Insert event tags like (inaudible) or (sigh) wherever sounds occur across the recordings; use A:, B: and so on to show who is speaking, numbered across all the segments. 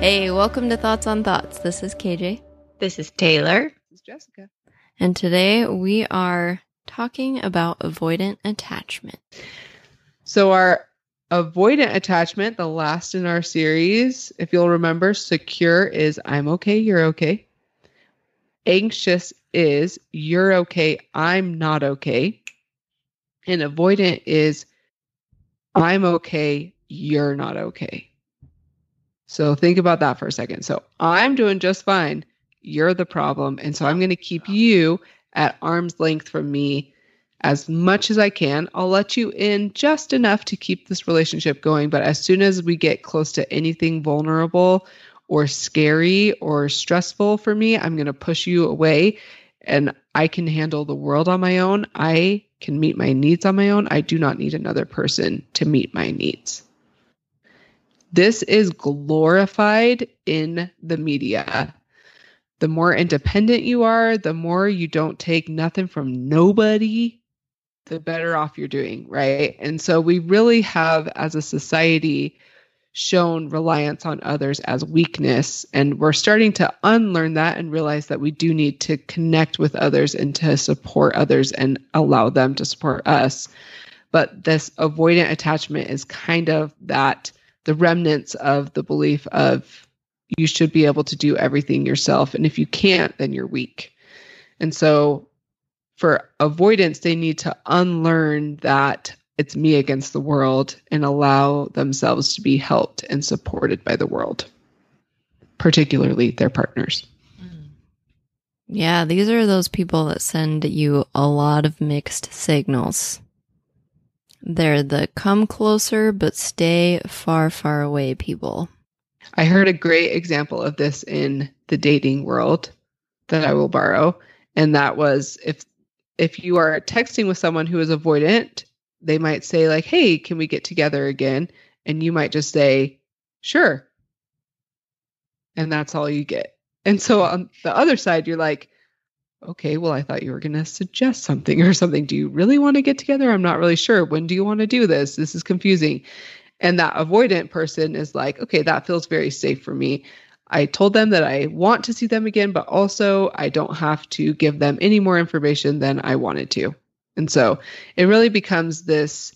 A: Hey, welcome to Thoughts on Thoughts. This is KJ.
B: This is Taylor.
C: This is Jessica.
A: And today we are talking about avoidant attachment.
C: So, our avoidant attachment, the last in our series, if you'll remember, secure is I'm okay, you're okay. Anxious is you're okay, I'm not okay. And avoidant is I'm okay, you're not okay. So think about that for a second. So I'm doing just fine. You're the problem. And so I'm going to keep you at arm's length from me as much as I can. I'll let you in just enough to keep this relationship going. But as soon as we get close to anything vulnerable or scary or stressful for me, I'm going to push you away and I can handle the world on my own. I can meet my needs on my own. I do not need another person to meet my needs. This is glorified in the media. The more independent you are, the more you don't take nothing from nobody, the better off you're doing, right? And so we really have, as a society, shown reliance on others as weakness. And we're starting to unlearn that and realize that we do need to connect with others and to support others and allow them to support us. But this avoidant attachment is kind of that the remnants of the belief of you should be able to do everything yourself. And if you can't, then you're weak. And so for avoidance, they need to unlearn that it's me against the world and allow themselves to be helped and supported by the world, particularly their partners.
A: Yeah, these are those people that send you a lot of mixed signals. They're the come closer but stay far, far away people.
C: I heard a great example of this in the dating world that I will borrow. And that was if if you are texting with someone who is avoidant, they might say, like, hey, can we get together again? And you might just say, sure. And that's all you get. And so on the other side, you're like, okay, well, I thought you were going to suggest something (laughs) or something. Do you really want to get together? I'm not really sure. When do you want to do this? This is confusing. And that avoidant person is like, okay, that feels very safe for me. I told them that I want to see them again, but also I don't have to give them any more information than I wanted to. And so it really becomes this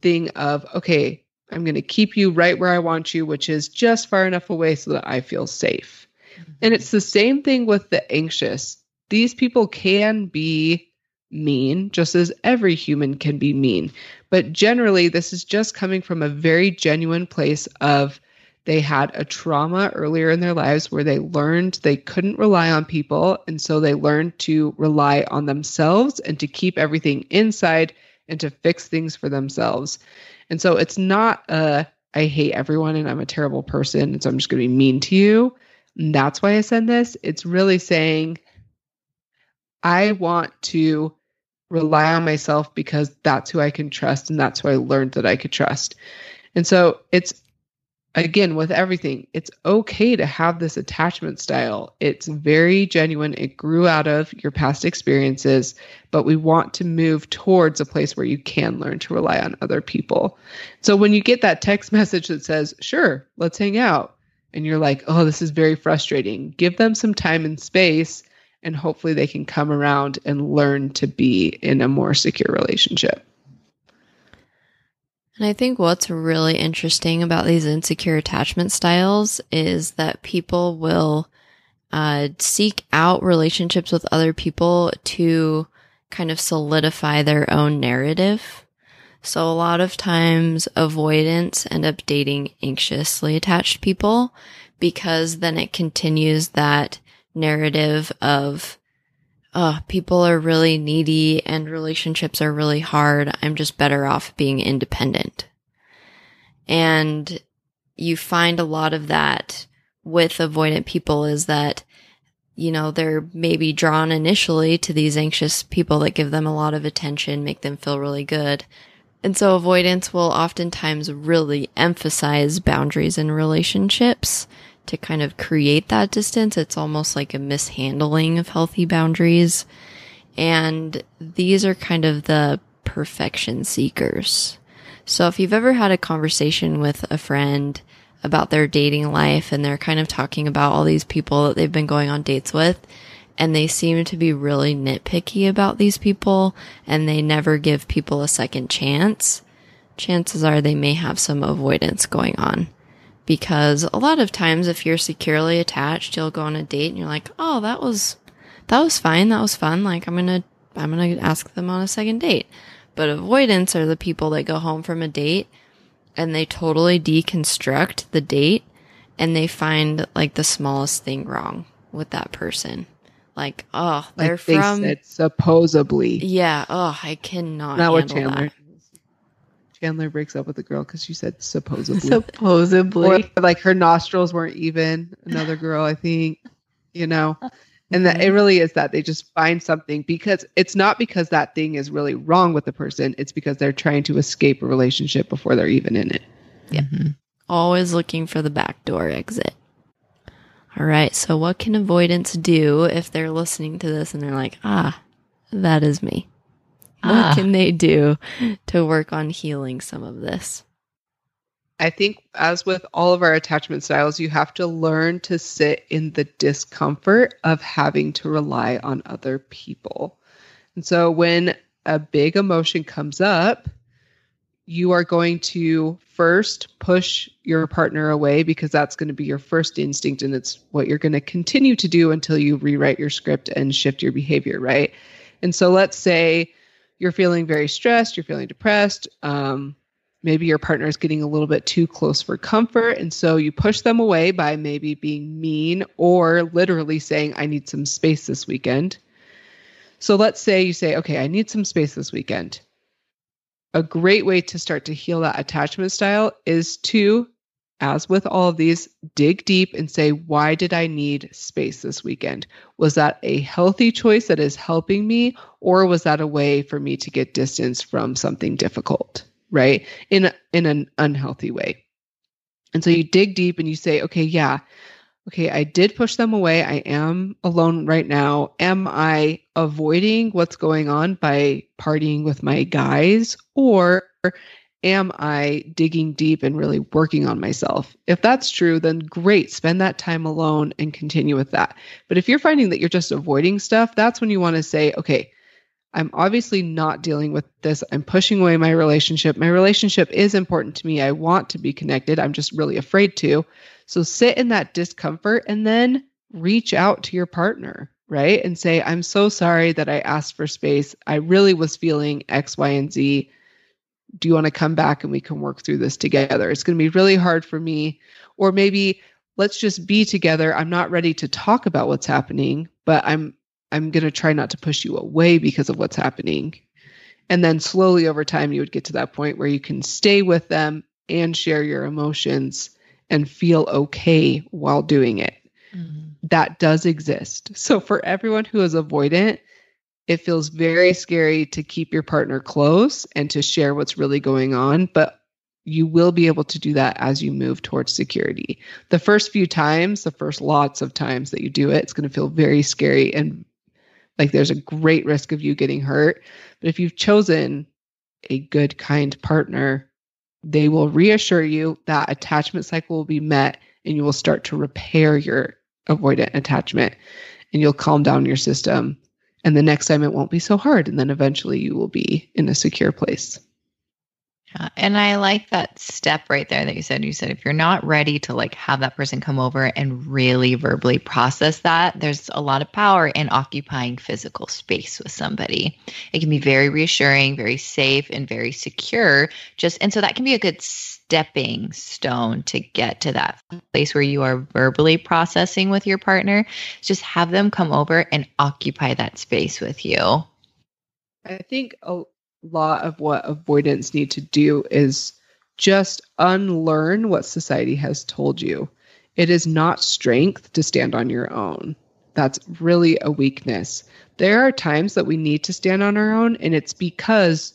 C: thing of, okay, I'm going to keep you right where I want you, which is just far enough away so that I feel safe. Mm-hmm. And it's the same thing with the anxious these people can be mean, just as every human can be mean. But generally, this is just coming from a very genuine place of they had a trauma earlier in their lives where they learned they couldn't rely on people. And so they learned to rely on themselves and to keep everything inside and to fix things for themselves. And so it's not a, I hate everyone and I'm a terrible person. And so I'm just going to be mean to you. And that's why I send this. It's really saying, I want to rely on myself because that's who I can trust and that's who I learned that I could trust. And so it's again with everything, it's okay to have this attachment style. It's very genuine. It grew out of your past experiences, but we want to move towards a place where you can learn to rely on other people. So when you get that text (laughs) message that says, "Sure, let's hang out." And you're like, "Oh, this is very frustrating." Give them some time and space and hopefully they can come around and learn to be in a more secure relationship.
A: And I think what's really interesting about these insecure attachment styles is that people will uh, seek out relationships with other people to kind of solidify their own narrative. So a lot of times avoidance end up dating anxiously attached people because then it continues that narrative of oh, people are really needy and relationships are really hard. I'm just better off being independent. And you find a lot of that with avoidant people is that, you know, they're maybe drawn initially to these anxious people that give them a lot of attention, make them feel really good. And so avoidance will oftentimes really emphasize boundaries in relationships to kind of create that distance. It's almost like a mishandling of healthy boundaries. And these are kind of the perfection seekers. So if you've ever had a conversation with a friend about their dating life and they're kind of talking about all these people that they've been going on dates with, and they seem to be really nitpicky about these people and they never give people a second chance, chances are they may have some avoidance going on because a lot of times if you're securely attached, you'll go on a date and you're like, "Oh, that was that was fine. That was fun. Like I'm going to I'm going to ask them on a second date." But avoidance are the people that go home from a date and they totally deconstruct the date and they find like the smallest thing wrong with that person. Like, oh, they're
C: like they
A: from
C: said, supposedly.
A: Yeah, oh, I cannot
C: Not with
A: handle
C: Chandler.
A: that.
C: Chandler breaks up with the girl because she said supposedly.
B: Supposedly.
C: or like her nostrils weren't even. Another girl, I think, you know, and that it really is that they just find something because it's not because that thing is really wrong with the person. It's because they're trying to escape a relationship before they're even in it.
B: Mhm.
A: Always looking for the back door exit. All right, so what can avoidance do if they're listening to this and they're like, ah, that is me? What
B: Ah.
A: can they do to work on healing some of this?
C: I think, as with all of our attachment styles, you have to learn to sit in the discomfort of having to rely on other people. And so, when a big emotion comes up, you are going to first push your partner away because that's going to be your first instinct and it's what you're going to continue to do until you rewrite your script and shift your behavior, right? And so, let's say you're feeling very stressed, you're feeling depressed, um, maybe your partner is getting a little bit too close for comfort and so you push them away by maybe being mean or literally saying i need some space this weekend. So let's say you say okay i need some space this weekend. A great way to start to heal that attachment style is to as with all of these dig deep and say why did i need space this weekend? Was that a healthy choice that is helping me or was that a way for me to get distance from something difficult? Right? In a, in an unhealthy way. And so you dig deep and you say okay yeah. Okay i did push them away. I am alone right now. Am i avoiding what's going on by partying with my guys or am i digging deep and really working on myself if that's true then great spend that time alone and continue with that but if you're finding that you're just avoiding stuff that's when you want to say okay I'm obviously not dealing with this. I'm pushing away my relationship. My relationship is important to me. I want to be connected. I'm just really afraid to. So sit in that discomfort and then reach out to your partner, right? And say, I'm so sorry that I asked for space. I really was feeling X, Y, and Z. Do you want to come back and we can work through this together? It's going to be really hard for me. Or maybe let's just be together. I'm not ready to talk about what's happening, but I'm I'm going to try not to push you away because of what's happening. And then slowly over time, you would get to that point where you can stay with them and share your emotions and feel okay while doing it.
B: Mhm.
C: That does exist. So, for everyone who is avoidant, it feels very scary to keep your partner close and to share what's really going on. But you will be able to do that as you move towards security. The first few times, the first lots of times that you do it, it's going to feel very scary and like there's a great risk of you getting hurt. But if you've chosen a good, kind partner, they will reassure you that attachment cycle will be met and you will start to repair your avoidant attachment and you'll calm down your system. And the next time it won't be so hard. And then eventually you will be in a secure place.
B: Yeah. And I like that step right there that you said. You said if you're not ready to like have that person come over and really verbally process that, there's a lot of power in occupying physical space with somebody. It can be very reassuring, very safe, and very secure. Just and so that can be a good stepping stone to get to that place where you are verbally processing with your partner. Just have them come over and occupy that space with you.
C: I think a lot of what avoidance need to do is just unlearn what society has told you. It is not strength to stand on your own. That's really a weakness. There are times that we need to stand on our own, and it's because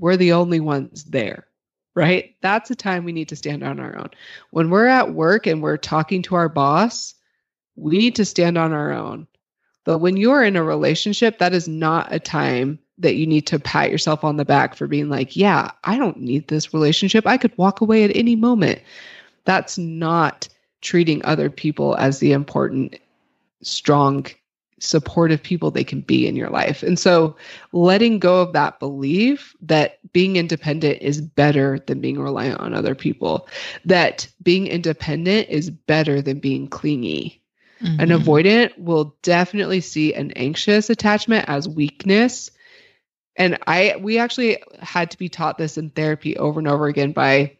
C: we're the only ones there, right? That's a time we need to stand on our own. When we're at work and we're talking to our boss, we need to stand on our own. But when you're in a relationship, that is not a time that you need to pat yourself on the back for being like, yeah, I don't need this relationship. I could walk away at any moment. That's not treating other people as the important, strong, supportive people they can be in your life. And so letting go of that belief that being independent is better than being reliant on other people, that being independent is better than being clingy. Mm-hmm. An avoidant will definitely see an anxious attachment as weakness and i we actually had to be taught this in therapy over and over again by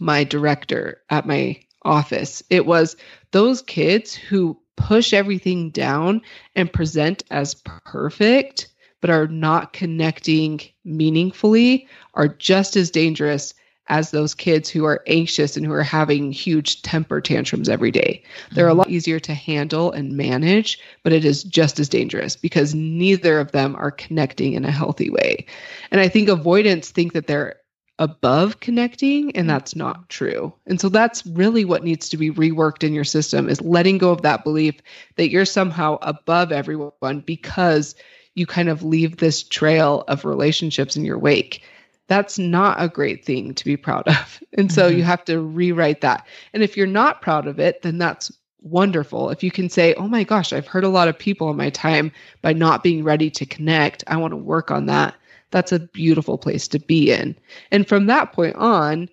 C: my director at my office it was those kids who push everything down and present as perfect but are not connecting meaningfully are just as dangerous as those kids who are anxious and who are having huge temper tantrums every day. They're a mm-hmm. lot easier to handle and manage, but it is just as dangerous because neither of them are connecting in a healthy way. And I think avoidance think that they're above connecting and that's not true. And so that's really what needs to be reworked in your system is letting go of that belief that you're somehow above everyone because you kind of leave this trail of relationships in your wake that's not a great thing to be proud (laughs) of. And so mm-hmm. you have to rewrite that. And if you're not proud of it, then that's wonderful. If you can say, oh my gosh, I've hurt a lot of people in my time by not being ready to connect, I want to work on that. That's a beautiful place to be in. And from that point on,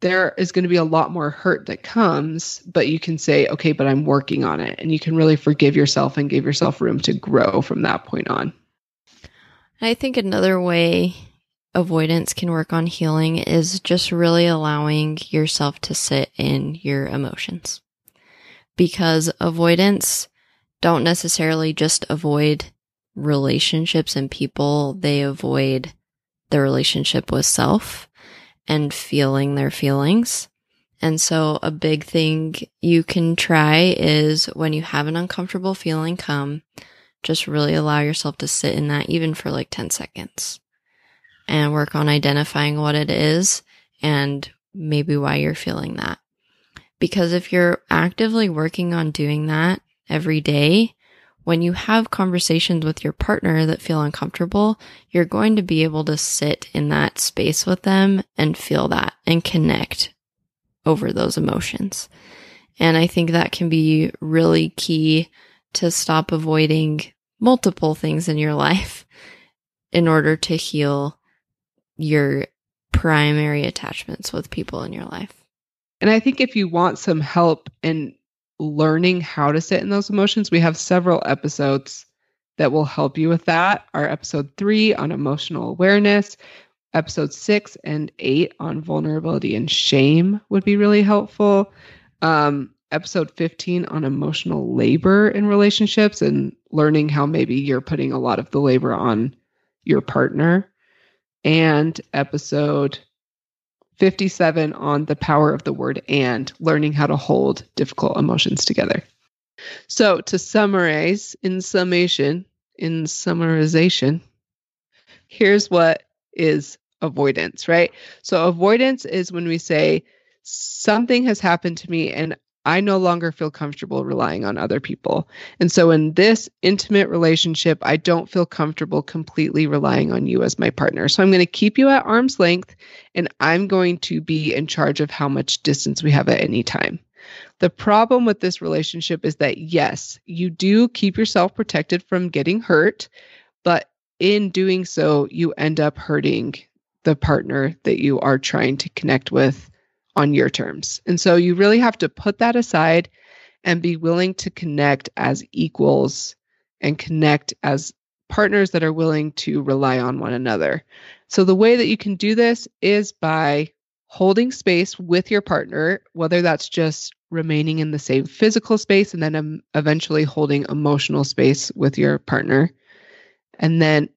C: there is going to be a lot more hurt that comes, but you can say, okay, but I'm working on it. And you can really forgive yourself and give yourself room to grow from that point on.
A: I think another way avoidance can work on healing is just really allowing yourself to sit in your emotions. Because avoidance don't necessarily just avoid relationships and people, they avoid the relationship with self and feeling their feelings. And so a big thing you can try is when you have an uncomfortable feeling come, just really allow yourself to sit in that even for like 10 seconds and work on identifying what it is and maybe why you're feeling that. Because if you're actively working on doing that every day, when you have conversations with your partner that feel uncomfortable, you're going to be able to sit in that space with them and feel that and connect over those emotions. And I think that can be really key to stop avoiding multiple things in your (laughs) life in order to heal your primary attachments with people in your life.
C: And I think if you want some help in learning how to sit in those emotions, we have several episodes that will help you with that. Our episode three on emotional awareness, episode six and eight on vulnerability and shame would be really helpful. Um, episode 15 on emotional labor in relationships and learning how maybe you're putting a lot of the labor on your partner and episode 57 on the power of the word and learning how to hold difficult emotions together. So, to summarize, in summation, in summarization, here's what is avoidance, right? So, avoidance is when we say, something has happened to me and I no longer feel comfortable relying on other people. And so in this intimate relationship, I don't feel comfortable completely relying on you as my partner. So I'm going to keep you at arm's length and I'm going to be in charge of how much distance we have at any time. The problem with this relationship is that, yes, you do keep yourself protected from getting hurt, but in doing so, you end up hurting the partner that you are trying to connect with on your terms. And so you really have to put that aside and be willing to connect as equals and connect as partners that are willing to rely on one another. So the way that you can do this is by holding space with your partner, whether that's just remaining in the same physical space and then um, eventually holding emotional space with your partner. And then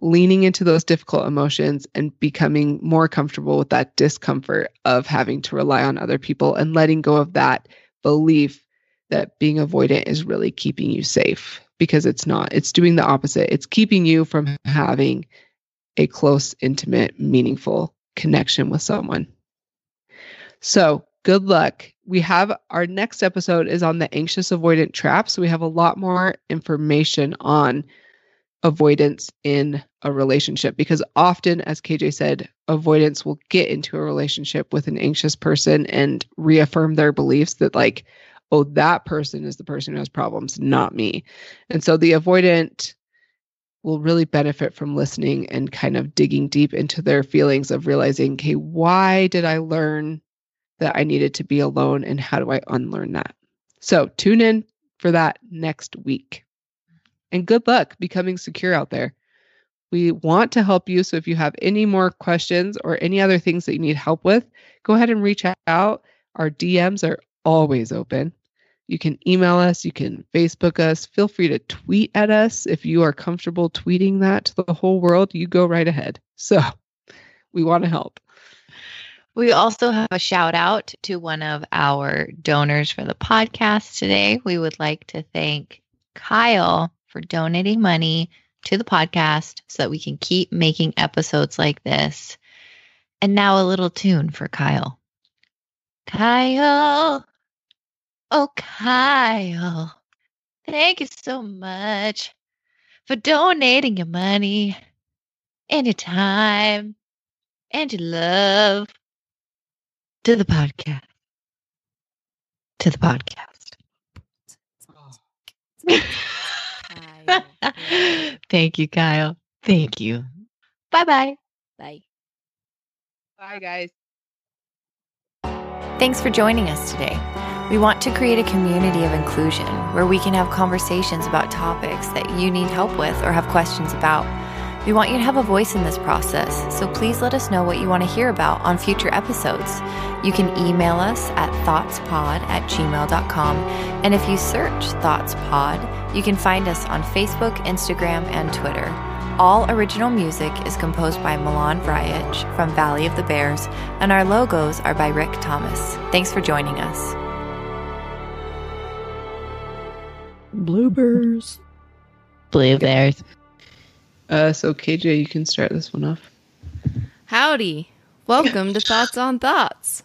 C: leaning into those difficult emotions and becoming more comfortable with that discomfort of having to rely on other people and letting go of that belief that being avoidant is really keeping you safe because it's not. It's doing the opposite. It's keeping you from having a close, intimate, meaningful connection with someone. So, good luck. We have our next episode is on the anxious avoidant trap. So, we have a lot more information on avoidance in a relationship because often, as KJ said, avoidance will get into a relationship with an anxious person and reaffirm their beliefs that, like, oh, that person is the person who has problems, not me. And so the avoidant will really benefit from listening and kind of digging deep into their feelings of realizing, okay, why did I learn that I needed to be alone and how do I unlearn that? So tune in for that next week. And good luck becoming secure out there. We want to help you. So if you have any more questions or any other things that you need help with, go ahead and reach out. Our DMs are always open. You can email us, you can Facebook us. Feel free to tweet at us if you are comfortable tweeting that to the whole world. You go right ahead. So we want to help.
B: We also have a shout out to one of our donors for the podcast today. We would like to thank Kyle for donating money to the podcast so that we can keep making episodes like this. And now a little tune for Kyle. Kyle, Oh, Kyle, thank you so much for donating your money and your time and your love to the podcast. To the podcast. (laughs) (laughs) Thank you, Kyle. Thank you. Bye-bye.
A: Bye.
C: Bye, guys.
D: Thanks for joining us today. We want to create a community of inclusion where we can have conversations about topics that you need help with or have questions about. We want you to have a voice in this process, so please let us know what you want to hear about on future episodes. You can email us at thoughtspod at gmail.com, and if you search ThoughtsPod, you can find us on Facebook, Instagram, and Twitter. All original music is composed by Milan Vrajec from Valley of the Bears, and our logos are by Rick Thomas. Thanks for joining us.
A: Bloopers.
B: Blue bears.
C: Uh, so KJ, you can start this one off.
A: Howdy. Welcome to Thoughts on Thoughts.